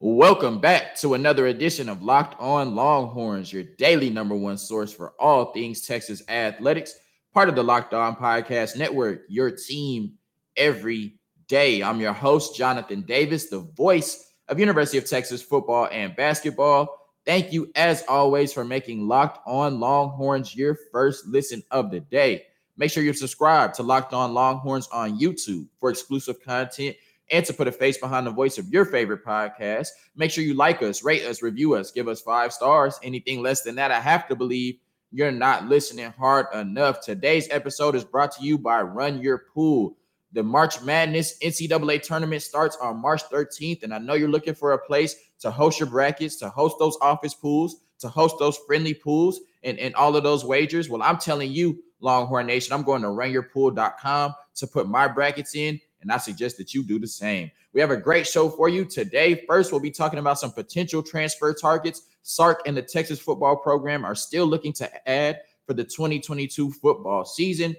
Welcome back to another edition of Locked On Longhorns, your daily number one source for all things Texas athletics, part of the Locked On Podcast Network, your team every day. I'm your host, Jonathan Davis, the voice of University of Texas football and basketball. Thank you, as always, for making Locked On Longhorns your first listen of the day. Make sure you subscribe to Locked On Longhorns on YouTube for exclusive content and to put a face behind the voice of your favorite podcast. Make sure you like us, rate us, review us, give us five stars. Anything less than that, I have to believe you're not listening hard enough. Today's episode is brought to you by Run Your Pool. The March Madness NCAA tournament starts on March 13th, and I know you're looking for a place to host your brackets, to host those office pools, to host those friendly pools, and, and all of those wagers. Well, I'm telling you, Longhorn Nation, I'm going to runyourpool.com to put my brackets in and I suggest that you do the same. We have a great show for you today. First, we'll be talking about some potential transfer targets. Sark and the Texas football program are still looking to add for the 2022 football season.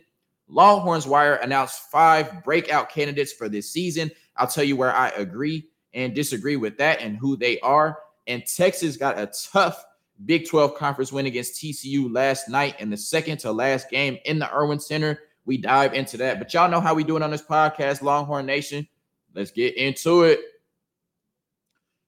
Longhorns Wire announced five breakout candidates for this season. I'll tell you where I agree and disagree with that and who they are. And Texas got a tough Big 12 conference win against TCU last night in the second to last game in the Erwin Center we dive into that. But y'all know how we do it on this podcast, Longhorn Nation. Let's get into it.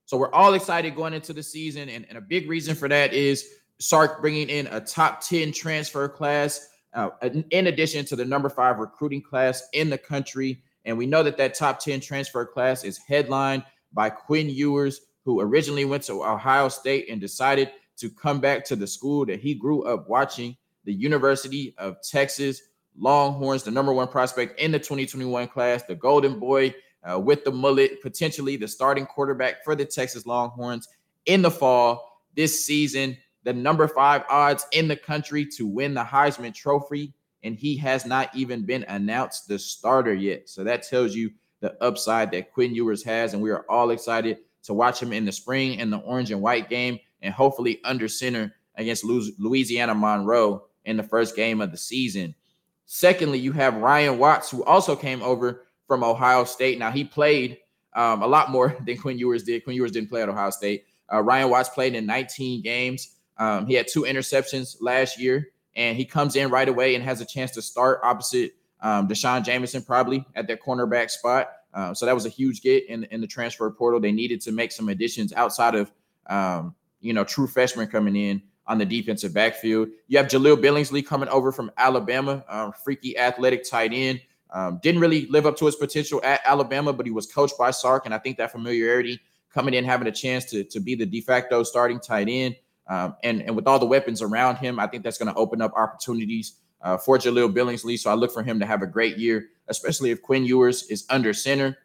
So we're all excited going into the season, and, and a big reason for that is Sark bringing in a top 10 transfer class, uh, in addition to the number five recruiting class in the country. And we know that that top 10 transfer class is headlined by Quinn Ewers, who originally went to Ohio State and decided to come back to the school that he grew up watching, the University of Texas. Longhorns, the number one prospect in the 2021 class, the Golden Boy uh, with the mullet, potentially the starting quarterback for the Texas Longhorns in the fall this season. The number five odds in the country to win the Heisman Trophy, and he has not even been announced the starter yet. So that tells you the upside that Quinn Ewers has, and we are all excited to watch him in the spring in the orange and white game, and hopefully under center against Louisiana Monroe in the first game of the season. Secondly, you have Ryan Watts, who also came over from Ohio State. Now, he played um, a lot more than Quinn Ewers did. Quinn Ewers didn't play at Ohio State. Uh, Ryan Watts played in 19 games. Um, he had two interceptions last year, and he comes in right away and has a chance to start opposite um, D'Shawn Jamison, probably at that cornerback spot. Uh, so that was a huge get in, in the transfer portal. They needed to make some additions outside of, um, you know, true freshmen coming in on the defensive backfield. You have Jahleel Billingsley coming over from Alabama, um, freaky athletic tight end. Um, didn't really live up to his potential at Alabama, but he was coached by Sark, and I think that familiarity coming in, having a chance to, to be the de facto starting tight end, um, and and with all the weapons around him, I think that's going to open up opportunities uh, for Jahleel Billingsley. So I look for him to have a great year, especially if Quinn Ewers is under center.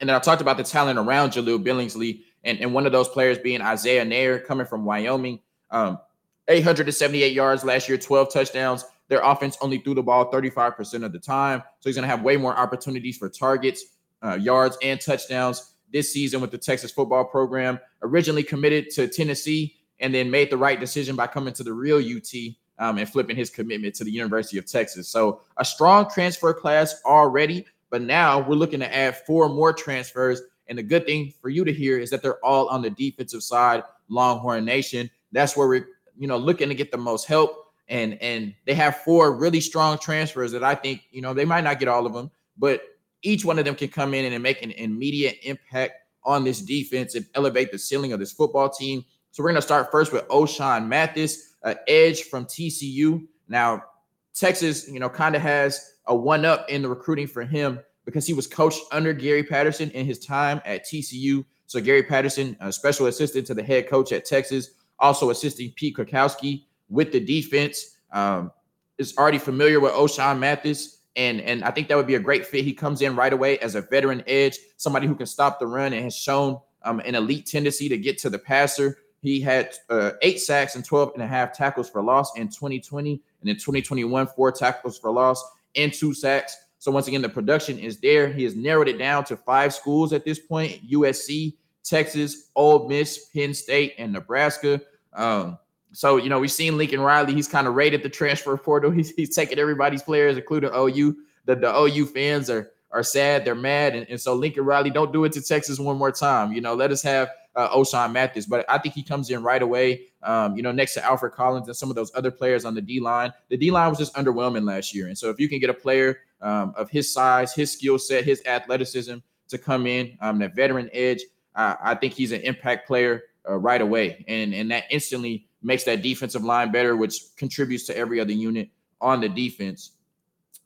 And then I talked about the talent around Jahleel Billingsley, and, and one of those players being Isaiah Neyor coming from Wyoming. Um, 878 yards last year, 12 touchdowns. Their offense only threw the ball 35% of the time. So he's going to have way more opportunities for targets, uh, yards, and touchdowns this season with the Texas football program. Originally committed to Tennessee and then made the right decision by coming to the real UT um, and flipping his commitment to the University of Texas. So a strong transfer class already, but now we're looking to add four more transfers. And the good thing for you to hear is that they're all on the defensive side, Longhorn Nation. That's where we're, you know, looking to get the most help. And and they have four really strong transfers that I think, you know, they might not get all of them, but each one of them can come in and make an immediate impact on this defense and elevate the ceiling of this football team. So we're going to start first with Ochaun Mathis, an edge from TCU. Now, Texas, you know, kind of has a one up in the recruiting for him because he was coached under Gary Patterson in his time at TCU. So Gary Patterson, a special assistant to the head coach at Texas, also assisting Pete Kwiatkowski with the defense. Um, is already familiar with Ochaun Mathis, and and I think that would be a great fit. He comes in right away as a veteran edge, somebody who can stop the run and has shown um, an elite tendency to get to the passer. He had uh, eight sacks and 12 and a half tackles for loss in 2020, and in 2021, four tackles for loss and two sacks. So once again, the production is there. He has narrowed it down to five schools at this point: USC, Texas, Ole Miss, Penn State, and Nebraska. Um, so you know we've seen Lincoln Riley. He's kind of raided the transfer portal. He's, he's taking everybody's players, including OU. The, the OU fans are are sad, they're mad, and, and so Lincoln Riley, don't do it to Texas one more time. You know, let us have uh, Ochaun Mathis, but I think he comes in right away. Um, you know, next to Alfred Collins and some of those other players on the D line. The D line was just underwhelming last year, and so if you can get a player um, of his size, his skill set, his athleticism to come in, um, that veteran edge, uh, I think he's an impact player uh, right away, and and that instantly makes that defensive line better, which contributes to every other unit on the defense.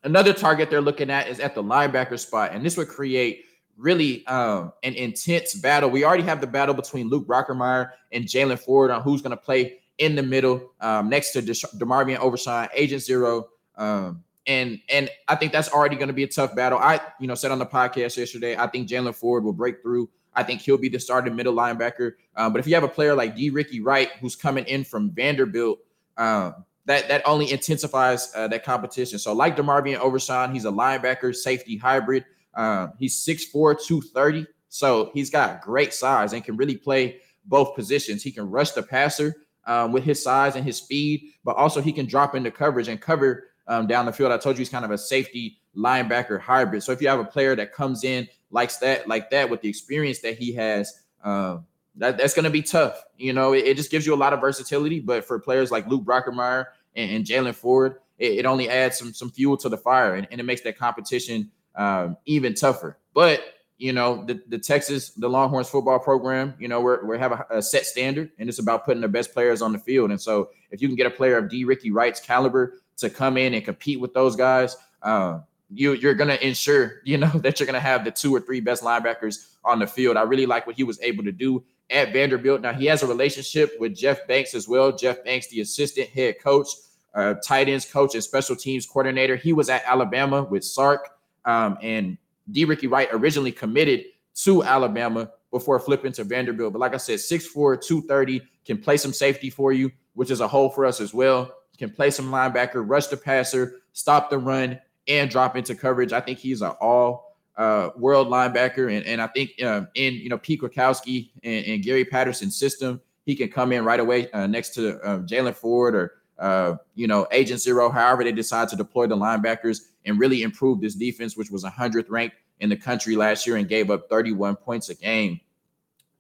Another target they're looking at is at the linebacker spot, and this would create really um, an intense battle. We already have the battle between Luke Brockermeyer and Jaylan Ford on who's going to play in the middle um, next to De- DeMarvion Overshown, Agent Zero. Um, and and I think that's already going to be a tough battle. I, you know, said on the podcast yesterday, I think Jaylan Ford will break through. I think he'll be the starting middle linebacker. Um, but if you have a player like De'Rickey Wright, who's coming in from Vanderbilt, um, that that only intensifies uh, that competition. So, like DeMarvion Overshown, he's a linebacker safety hybrid. Um, he's 6'4, 230. So he's got great size and can really play both positions. He can rush the passer um, with his size and his speed, but also he can drop into coverage and cover um, down the field. I told you he's kind of a safety linebacker hybrid. So if you have a player that comes in likes that like that with the experience that he has, um, that, that's going to be tough. You know, it, it, just gives you a lot of versatility. But for players like Luke Brockermeyer and, and Jaylan Ford, it, it, only adds some some fuel to the fire, and, and it makes that competition um, even tougher. But you know, the, the Texas, the Longhorns football program, you know, we're, we have a, a, set standard and it's about putting the best players on the field. And so if you can get a player of De'Rickey Wright's caliber to come in and compete with those guys, uh, you, you're going to ensure, you know, that you're going to have the two or three best linebackers on the field. I really like what he was able to do at Vanderbilt. Now he has a relationship with Jeff Banks as well. Jeff Banks, the assistant head coach, uh, tight ends coach, and special teams coordinator. He was at Alabama with Sark. Um, and Ricky Wright originally committed to Alabama before flipping to Vanderbilt. But like I said, 6'4, 230, can play some safety for you, which is a hole for us as well. Can play some linebacker, rush the passer, stop the run, and drop into coverage. I think he's an all uh, world linebacker. And, and I think um, in you know Pete Kwiatkowski and, and, Gary Patterson's system, he can come in right away uh, next to um, Jaylan Ford or uh, you know, Agent Zero, however they decide to deploy the linebackers and really improve this defense, which was 100th ranked in the country last year and gave up 31 points a game.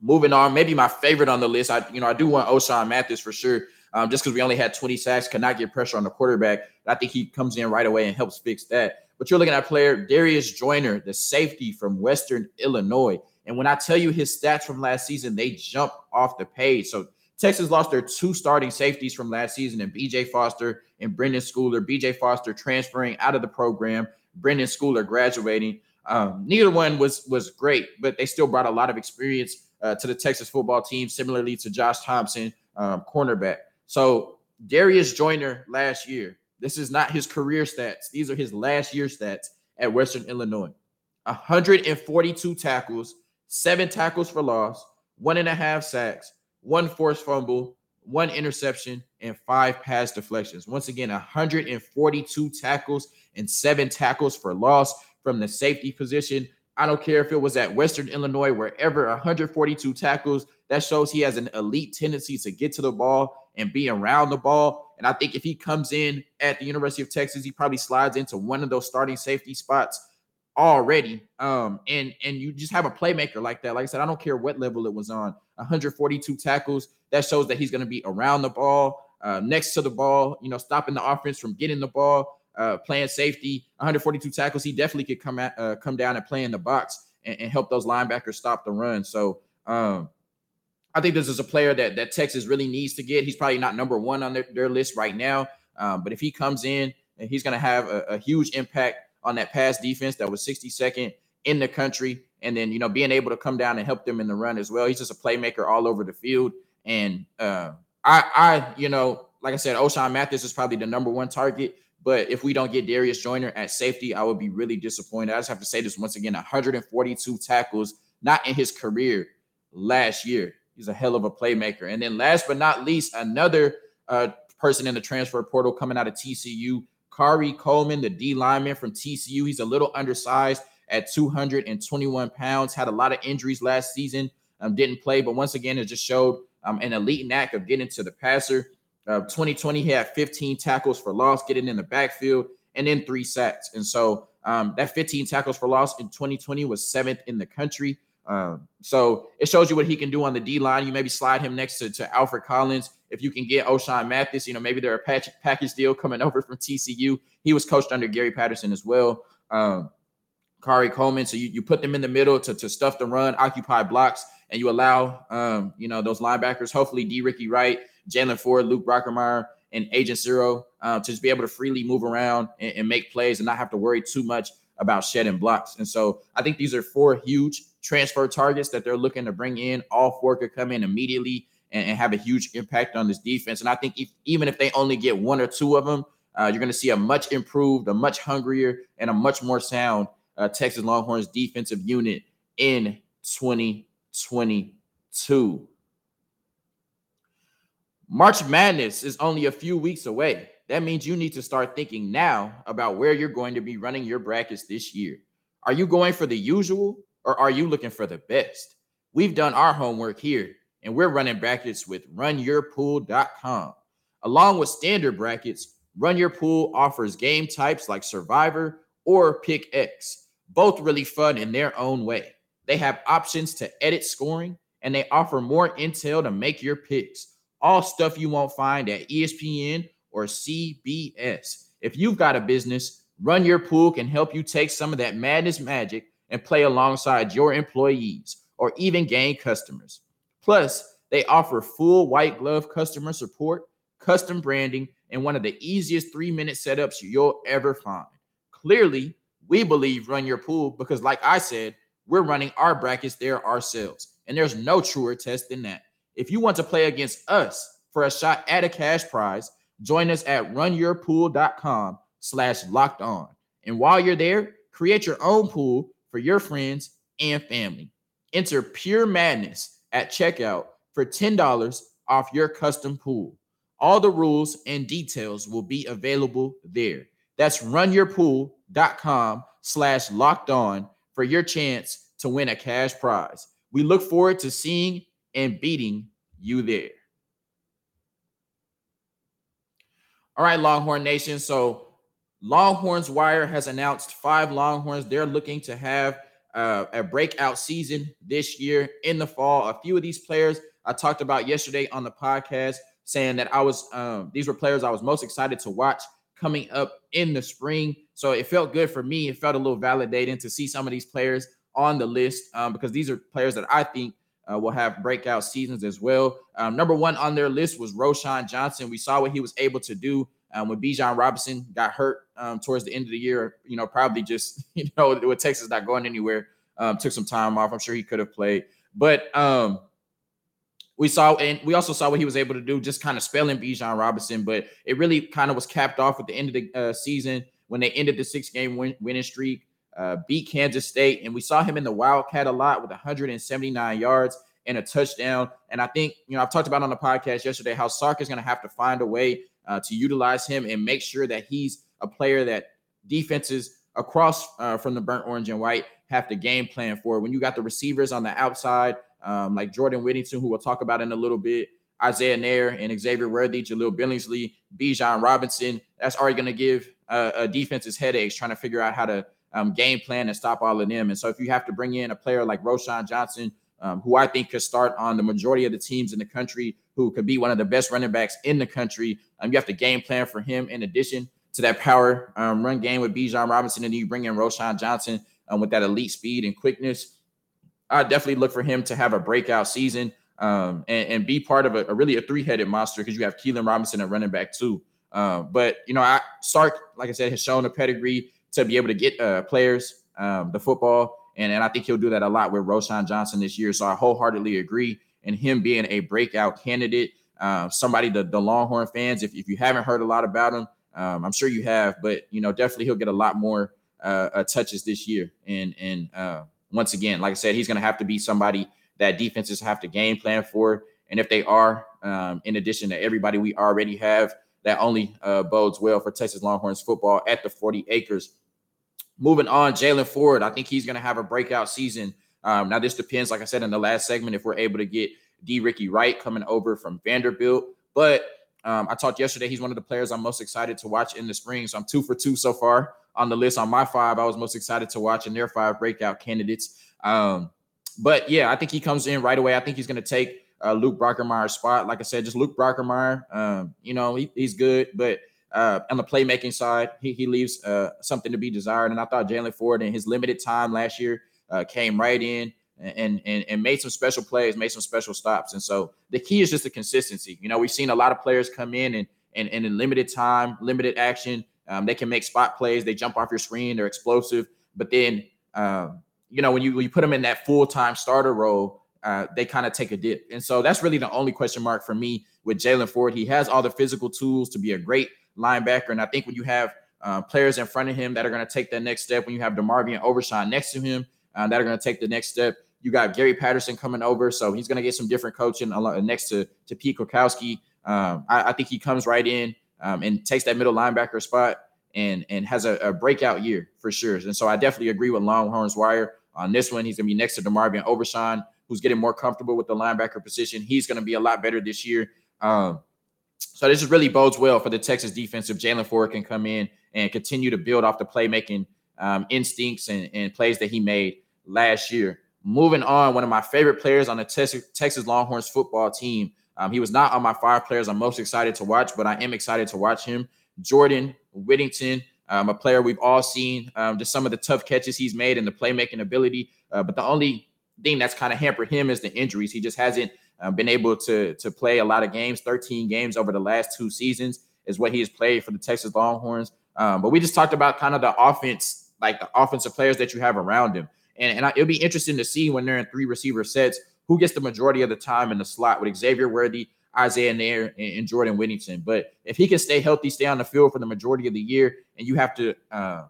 Moving on, maybe my favorite on the list. I, you know, I do want Ochaun Mathis for sure. Um, just because we only had 20 sacks, cannot get pressure on the quarterback. I think he comes in right away and helps fix that. But you're looking at player Darius Joyner, the safety from Western Illinois. And when I tell you his stats from last season, they jump off the page. So Texas lost their two starting safeties from last season and BJ Foster and Brenden Schooler. BJ Foster transferring out of the program, Brenden Schooler graduating. Um, neither one was was great, but they still brought a lot of experience uh, to the Texas football team, similarly to Josh Thompson, um, cornerback. So Darius Joyner last year, this is not his career stats; these are his last year stats at Western Illinois. 142 tackles, seven tackles for loss, one and a half sacks, one forced fumble, one interception, and five pass deflections. Once again, 142 tackles and seven tackles for loss from the safety position. I don't care if it was at Western Illinois, wherever 142 tackles, that shows he has an elite tendency to get to the ball and be around the ball. And I think if he comes in at the University of Texas, he probably slides into one of those starting safety spots already. Um, and and you just have a playmaker like that. Like I said, I don't care what level it was on. 142 tackles. That shows that he's going to be around the ball, uh, next to the ball. You know, stopping the offense from getting the ball, uh, playing safety. 142 tackles. He definitely could come at uh, come down and play in the box and, and help those linebackers stop the run. So. Um, I think this is a player that that Texas really needs to get. He's probably not number one on their, their list right now, um, but if he comes in, he's going to have a, a huge impact on that pass defense that was 62nd in the country. And then, you know, being able to come down and help them in the run as well. He's just a playmaker all over the field. And uh, I, I, you know, like I said, Ochaun Mathis is probably the number one target. But if we don't get Darius Joyner at safety, I would be really disappointed. I just have to say this once again 142 tackles, not in his career last year. He's a hell of a playmaker. And then last but not least, another uh, person in the transfer portal coming out of TCU, Khari Coleman, the D lineman from TCU. He's a little undersized at 221 pounds, had a lot of injuries last season, um, didn't play, but once again, it just showed um, an elite knack of getting to the passer. Uh, 2020, he had 15 tackles for loss, getting in the backfield, and then three sacks. And so Um, that 15 tackles for loss in 2020 was seventh in the country. Um, so it shows you what he can do on the D line. You maybe slide him next to, to Alfred Collins. If you can get Ochaun Mathis, you know, maybe they're a patch, package deal coming over from TCU. He was coached under Gary Patterson as well. Um, Khari Coleman. So you, you put them in the middle to, to stuff the run, occupy blocks, and you allow um, you know, those linebackers, hopefully De'Rickey Wright, Jaylan Ford, Luke Brockermeyer, and Agent Zero uh, to just be able to freely move around and, and make plays and not have to worry too much about shedding blocks. And so I think these are four huge transfer targets that they're looking to bring in. All four could come in immediately and, and have a huge impact on this defense. And I think if, even if they only get one or two of them, uh, you're going to see a much improved, a much hungrier, and a much more sound uh, Texas Longhorns defensive unit in 2022. March Madness is only a few weeks away. That means you need to start thinking now about where you're going to be running your brackets this year. Are you going for the usual or are you looking for the best? We've done our homework here and we're running brackets with runyourpool.com. Along with standard brackets, Run Your Pool offers game types like Survivor or Pick X, both really fun in their own way. They have options to edit scoring and they offer more intel to make your picks all stuff you won't find at ESPN or CBS. If you've got a business, Run Your Pool can help you take some of that madness magic and play alongside your employees or even gain customers. Plus, they offer full white glove customer support, custom branding, and one of the easiest three minute setups you'll ever find. Clearly, we believe Run Your Pool because, like I said, we're running our brackets there ourselves. And there's no truer test than that. If you want to play against us for a shot at a cash prize, join us at runyourpool.com slash locked on. And while you're there, create your own pool for your friends and family. Enter Pure Madness at checkout for $10 off your custom pool. All the rules and details will be available there. That's runyourpool.com slash locked on for your chance to win a cash prize. We look forward to seeing and beating you there. All right, Longhorn Nation. So, Longhorns Wire has announced five Longhorns they're looking to have uh, a breakout season this year in the fall. A few of these players I talked about yesterday on the podcast, saying that I was um, these were players I was most excited to watch coming up in the spring. So it felt good for me. It felt a little validating to see some of these players on the list um, because these are players that I think uh, will have breakout seasons as well. Um, number one on their list was Roschon Johnson. We saw what he was able to do um, when Bijan Robinson got hurt um, towards the end of the year. You know, probably just you know with Texas not going anywhere, um, took some time off. I'm sure he could have played, but um, we saw and we also saw what he was able to do, just kind of spelling Bijan Robinson. But it really kind of was capped off at the end of the uh, season when they ended the six game win- winning streak uh, beat Kansas State, and we saw him in the Wildcat a lot with 179 yards and a touchdown. And I think, you know, I've talked about on the podcast yesterday how Sark is going to have to find a way uh, to utilize him and make sure that he's a player that defenses across uh, from the burnt orange and white have to game plan for. When you got the receivers on the outside, um, like Jordan Whittington, who we'll talk about in a little bit, Isaiah Neyor and Xavier Worthy, Jahleel Billingsley, Bijan Robinson, that's already going to give uh, a defense's headaches trying to figure out how to um, game plan and stop all of them. And so if you have to bring in a player like Roschon Johnson, um, who I think could start on the majority of the teams in the country, who could be one of the best running backs in the country, um, you have to game plan for him in addition to that power um, run game with Bijan Robinson, and then you bring in Roschon Johnson um, with that elite speed and quickness. I definitely look for him to have a breakout season um, and, and, be part of a, a really a three-headed monster because you have Keilan Robinson at running back too. Uh, but you know, I Sark, like I said, has shown a pedigree to be able to get uh, players the football. And, and I think he'll do that a lot with Roschon Johnson this year. So I wholeheartedly agree. And him being a breakout candidate, uh, somebody, the, the Longhorn fans, if, if you haven't heard a lot about him, um, I'm sure you have, but you know, definitely he'll get a lot more uh, uh touches this year. And and uh, once again, like I said, he's going to have to be somebody that defenses have to game plan for. And if they are, um, in addition to everybody we already have, that only uh, bodes well for Texas Longhorns football at the 40 acres. Moving on, Jaylan Ford, I think he's going to have a breakout season. Um, now, this depends, like I said in the last segment, if we're able to get De'Rickey Wright coming over from Vanderbilt. But um, I talked yesterday, he's one of the players I'm most excited to watch in the spring. So I'm two for two so far on the list on my five. I was most excited to watch in their five breakout candidates. Um, but yeah, I think he comes in right away. I think he's going to take uh, Luke Brockermeyer's spot. Like I said, just Luke Brockermeyer. Um, you know, he, he's good, but uh, on the playmaking side, he, he leaves uh, something to be desired. And I thought Jaylan Ford in his limited time last year uh, came right in and, and and made some special plays, made some special stops. And so the key is just the consistency. You know, we've seen a lot of players come in and and, and in limited time, limited action, um, they can make spot plays. They jump off your screen. They're explosive. But then, um, you know, when you when you put them in that full time starter role, uh, they kind of take a dip. And so that's really the only question mark for me with Jaylan Ford. He has all the physical tools to be a great linebacker. And I think when you have uh, players in front of him that are going to take that next step, when you have DeMarvion Overshown next to him uh, that are going to take the next step, you got Gary Patterson coming over, so he's going to get some different coaching next to to Pete Kwiatkowski. Um, I, I, think he comes right in um, and takes that middle linebacker spot and and has a, a, breakout year for sure. And so I definitely agree with Longhorns Wire on this one. He's going to be next to DeMarvion Overshown, who's getting more comfortable with the linebacker position. He's going to be a lot better this year. Um, so this really bodes well for the Texas defense if Jaylan Ford can come in and continue to build off the playmaking um, instincts and, and plays that he made last year. Moving on, one of my favorite players on the Texas, Texas Longhorns football team. Um, he was not on my five players I'm most excited to watch, but I am excited to watch him. Jordan Whittington, um, a player we've all seen, um, just some of the tough catches he's made and the playmaking ability. Uh, but the only thing that's kind of hampered him is the injuries. He just hasn't uh, been able to to play a lot of games. 13 games over the last two seasons is what he has played for the Texas Longhorns. Um, but we just talked about kind of the offense, like the offensive players that you have around him. And, and I, it'll be interesting to see when they're in three receiver sets who gets the majority of the time in the slot with Xavier Worthy, Isaiah Neyor, and, and Jordan Whittington. But if he can stay healthy, stay on the field for the majority of the year, and you have to uh,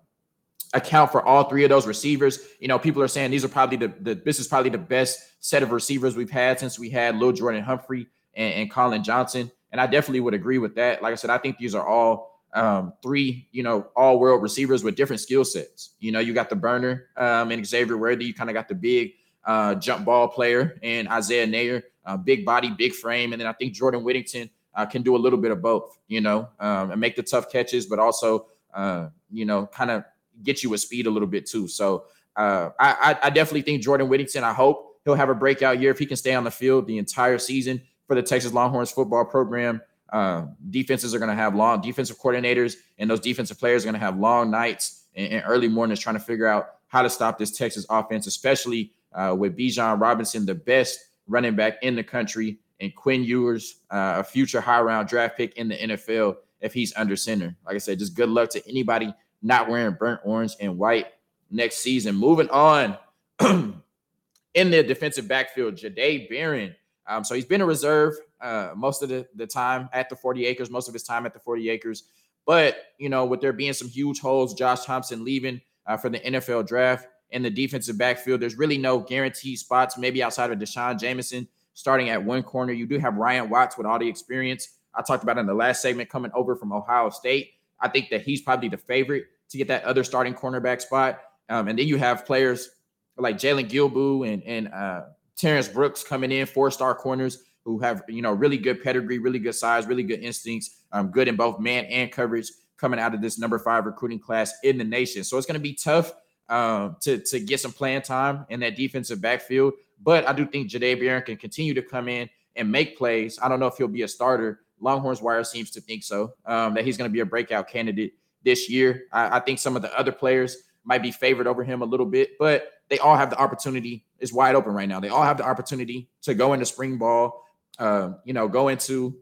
account for all three of those receivers, you know, people are saying these are probably the, the this is probably the best set of receivers we've had since we had Lil Jordan Humphrey and, and Collin Johnson. And I definitely would agree with that. Like I said, I think these are all um, three, you know, all world receivers with different skill sets. You know, you got the burner um, and Xavier Worthy. You kind of got the big uh, jump ball player and Isaiah Neyor, uh, big body, big frame. And then I think Jordan Whittington uh, can do a little bit of both, you know, um, and make the tough catches, but also, uh, you know, kind of get you with speed a little bit too. So uh, I, I definitely think Jordan Whittington, I hope he'll have a breakout year if he can stay on the field the entire season for the Texas Longhorns football program. Uh, defenses are going to have long defensive coordinators, and those defensive players are going to have long nights and, and, early mornings trying to figure out how to stop this Texas offense, especially uh, with Bijan Robinson, the best running back in the country, and Quinn Ewers, uh, a future high round draft pick in the NFL, if he's under center. Like I said, just good luck to anybody not wearing burnt orange and white next season. Moving on in the defensive backfield, Jahdae Barron. Um, so he's been a reserve uh, most of the, the time at the 40 acres, most of his time at the 40 acres. But, you know, with there being some huge holes, Josh Thompson leaving uh, for the NFL draft in the defensive backfield, there's really no guaranteed spots, maybe outside of D'Shawn Jamison starting at one corner. You do have Ryan Watts with all the experience I talked about in the last segment coming over from Ohio State. I think that he's probably the favorite to get that other starting cornerback spot. Um, and then you have players like Jaylon Guilbeau and, and uh, Terrence Brooks coming in, four star corners who have you know really good pedigree, really good size, really good instincts, um, good in both man and coverage coming out of this number five recruiting class in the nation. So it's going to be tough um, to to get some playing time in that defensive backfield. But I do think Jahdae Barron can continue to come in and make plays. I don't know if he'll be a starter. Longhorns Wire seems to think so. Um, that he's going to be a breakout candidate this year. I, I think some of the other players might be favored over him a little bit, but they all have the opportunity. Is wide open right now. They all have the opportunity to go into spring ball uh, you know, go into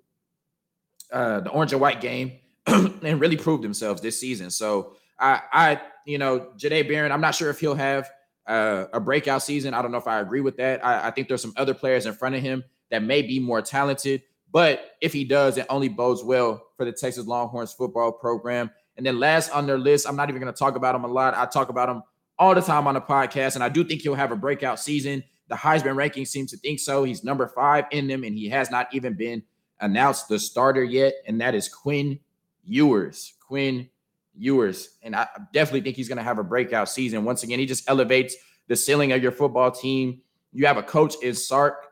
uh, the orange and white game and really prove themselves this season. So I, I, you know, Jahdae Barron, I'm not sure if he'll have uh, a breakout season. I don't know if I agree with that. I, I think there's some other players in front of him that may be more talented, but if he does, it only bodes well for the Texas Longhorns football program. And then last on their list, I'm not even going to talk about him a lot. I talk about him all the time on the podcast, and I do think he'll have a breakout season. The Heisman ranking seems to think so. He's number five in them, and he has not even been announced the starter yet, and that is Quinn Ewers. Quinn Ewers. And I definitely think he's going to have a breakout season. Once again, he just elevates the ceiling of your football team. You have a coach is Sark,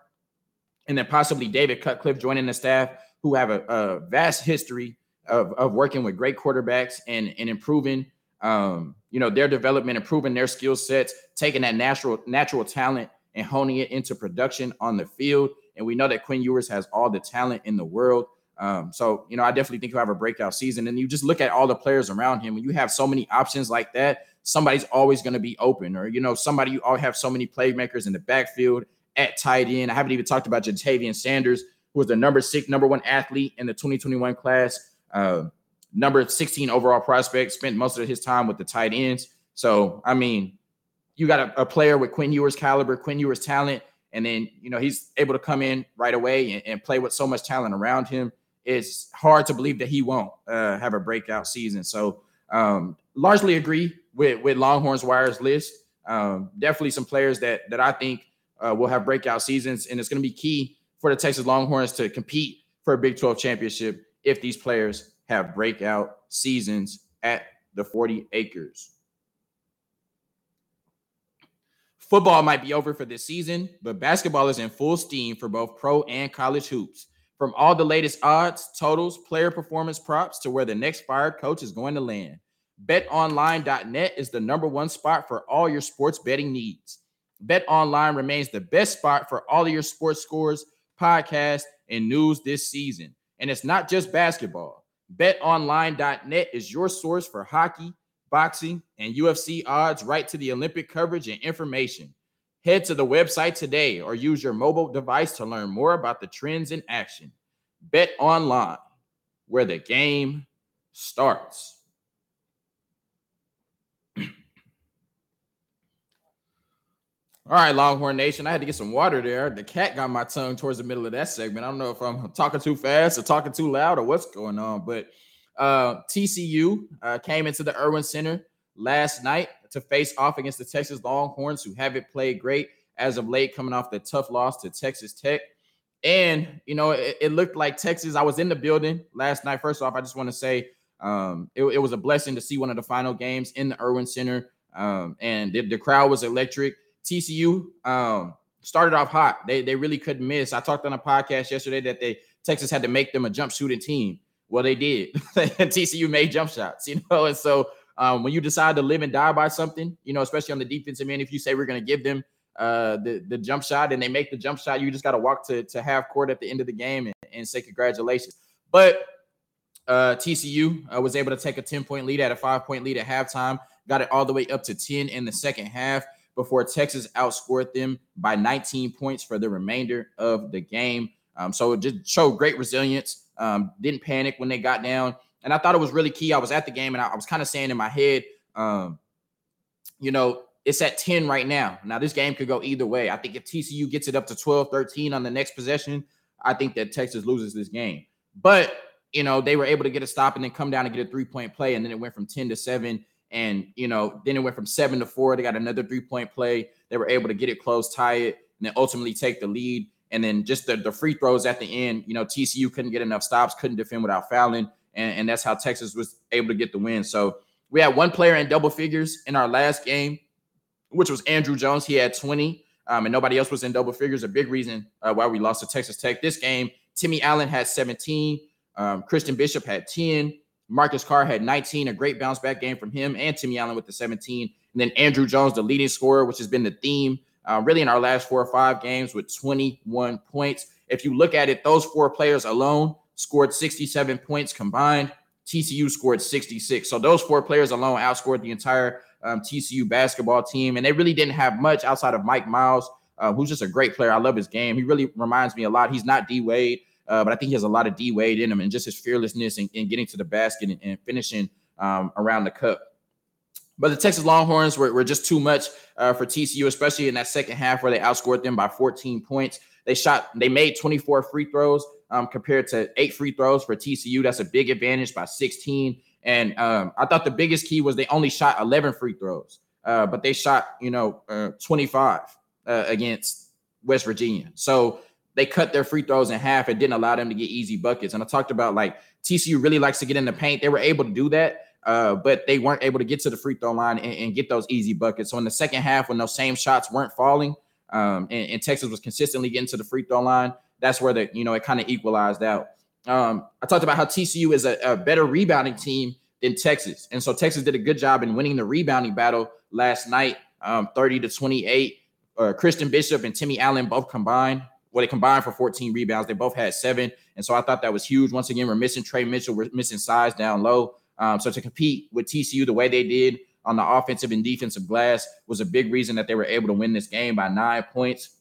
and then possibly David Cutcliffe joining the staff, who have a, a vast history of, of working with great quarterbacks and, and improving um, you know, their development, improving their skill sets, taking that natural natural talent and honing it into production on the field. And we know that Quinn Ewers has all the talent in the world. Um, so, you know, I definitely think he'll have a breakout season. And you just look at all the players around him. When you have so many options like that, somebody's always going to be open. Or, you know, somebody you all have so many playmakers in the backfield at tight end. I haven't even talked about Ja'Tavion Sanders, who was the number six, number one athlete in the 2021 class. Uh, number 16 overall prospect, spent most of his time with the tight ends. So, I mean, you got a, a player with Quinn Ewers caliber, Quinn Ewers talent, and then, you know, he's able to come in right away and, and play with so much talent around him. It's hard to believe that he won't uh, have a breakout season. So, um, largely agree with, with Longhorns Wires list. Um, definitely some players that that I think uh, will have breakout seasons, and it's going to be key for the Texas Longhorns to compete for a Big 12 championship if these players have breakout seasons at the 40 acres. Football might be over for this season, but basketball is in full steam for both pro and college hoops. From all the latest odds, totals, player performance props to where the next fired coach is going to land. BetOnline.net is the number one spot for all your sports betting needs. BetOnline remains the best spot for all of your sports scores, podcasts, and news this season. And it's not just basketball. BetOnline.net is your source for hockey, boxing, and UFC odds right to the Olympic coverage and information. Head to the website today or use your mobile device to learn more about the trends in action. Bet online, where the game starts. All right, Longhorn Nation. I had to get some water there. The cat got my tongue towards the middle of that segment. I don't know if I'm talking too fast or talking too loud or what's going on, but uh, TCU uh, came into the Erwin Center last night to face off against the Texas Longhorns, who haven't played great as of late, coming off the tough loss to Texas Tech. And, you know, it, it looked like Texas. I was in the building last night. First off, I just want to say um, it, it, was a blessing to see one of the final games in the Erwin Center. Um, and the, the crowd was electric. TCU um, started off hot. They they really couldn't miss. I talked on a podcast yesterday that they Texas had to make them a jump shooting team. Well, they did. TCU made jump shots, you know. And so um, when you decide to live and die by something, you know, especially on the defensive end, if you say we're going to give them uh, the the jump shot and they make the jump shot, you just got to walk to to half court at the end of the game and, and say congratulations. But uh, TCU uh, was able to take a 10 point lead at a five point lead at halftime, got it all the way up to 10 in the second half before Texas outscored them by 19 points for the remainder of the game. Um, so it just showed great resilience. Um, didn't panic when they got down, and I thought it was really key. I was at the game, and I, I was kind of saying in my head, um, you know, it's at 10 right now. Now this game could go either way. I think if TCU gets it up to 12, 13 on the next possession, I think that Texas loses this game. But you know, they were able to get a stop and then come down and get a three-point play, and then it went from 10 to 7 and, you know, then it went from seven to four. They got another three point play. They were able to get it close, tie it, and then ultimately take the lead. And then just the, the free throws at the end, you know, TCU couldn't get enough stops, couldn't defend without fouling. And, and that's how Texas was able to get the win. So we had one player in double figures in our last game, which was Andrew Jones. He had 20, um, and nobody else was in double figures. A big reason uh, why we lost to Texas Tech. This game, Timmy Allen had 17, um, Christian Bishop had 10, Marcus Carr had 19, a great bounce back game from him and Timmy Allen with the 17. And then Andrew Jones, the leading scorer, which has been the theme uh, really in our last four or five games with 21 points. If you look at it, those four players alone scored 67 points combined. TCU scored 66. So those four players alone outscored the entire um, TCU basketball team. And they really didn't have much outside of Mike Miles, uh, who's just a great player. I love his game. He really reminds me a lot. He's not D Wade. Uh, but I think he has a lot of D Wade in him and just his fearlessness and, getting to the basket and, and finishing um, around the cup. But the Texas Longhorns were, were just too much uh, for TCU, especially in that second half where they outscored them by 14 points. They shot, they made 24 free throws um, compared to eight free throws for TCU. That's a big advantage by 16. And um, I thought the biggest key was they only shot 11 free throws, uh, but they shot, you know, uh, 25 uh, against West Virginia. So they cut their free throws in half and didn't allow them to get easy buckets. And I talked about like TCU really likes to get in the paint. They were able to do that, uh, but they weren't able to get to the free throw line and, and, get those easy buckets. So in the second half, when those same shots weren't falling, um, and, and, Texas was consistently getting to the free throw line, that's where the you know it kind of equalized out. Um, I talked about how TCU is a, a better rebounding team than Texas. And so Texas did a good job in winning the rebounding battle last night, um, 30 to 28. Uh, Christian Bishop and Timmy Allen both combined. Well, they combined for 14 rebounds. They both had seven. And so I thought that was huge. Once again, we're missing Tre Mitchell. We're missing size down low. Um, so to compete with TCU the way they did on the offensive and defensive glass was a big reason that they were able to win this game by nine points.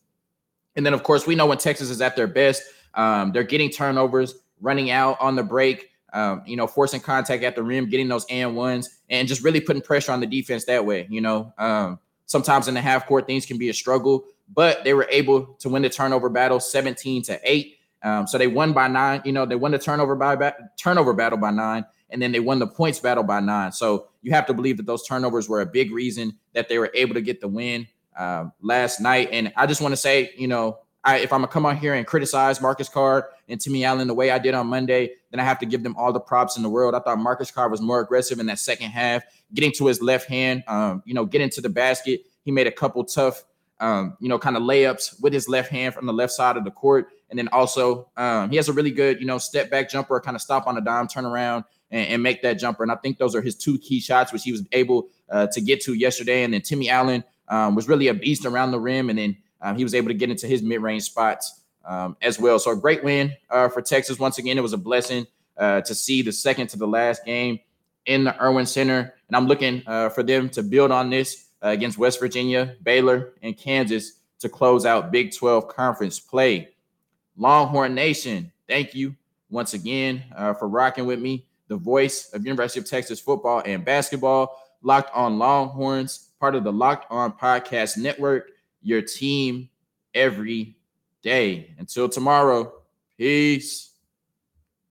And then, of course, we know when Texas is at their best, um, they're getting turnovers, running out on the break, um, you know, forcing contact at the rim, getting those and ones, and just really putting pressure on the defense that way. You know, um, sometimes in the half court things can be a struggle, but they were able to win the turnover battle 17 to 8. Um, so they won by nine. You know, they won the turnover by ba- turnover battle by nine, and then they won the points battle by nine. So you have to believe that those turnovers were a big reason that they were able to get the win uh, last night. And I just want to say, you know, I, if I'm gonna come on here and criticize Marcus Carr and Timmy Allen the way I did on Monday, then I have to give them all the props in the world. I thought Marcus Carr was more aggressive in that second half, getting to his left hand, um, you know, getting to the basket. He made a couple tough, um, you know, kind of layups with his left hand from the left side of the court, and then also um, he has a really good, you know, step back jumper, kind of stop on a dime, turn around, and, and, make that jumper. And I think those are his two key shots, which he was able uh, to get to yesterday. And then Timmy Allen um, was really a beast around the rim, and then um, he was able to get into his mid-range spots um, as well. So a great win uh, for Texas. Once again, it was a blessing uh, to see the second to the last game in the Erwin Center, and I'm looking uh, for them to build on this uh, against West Virginia, Baylor, and Kansas to close out Big 12 conference play. Longhorn Nation, thank you once again uh, for rocking with me. The voice of University of Texas football and basketball, locked on Longhorns, part of the Locked On Podcast Network your team every day. Until tomorrow, peace.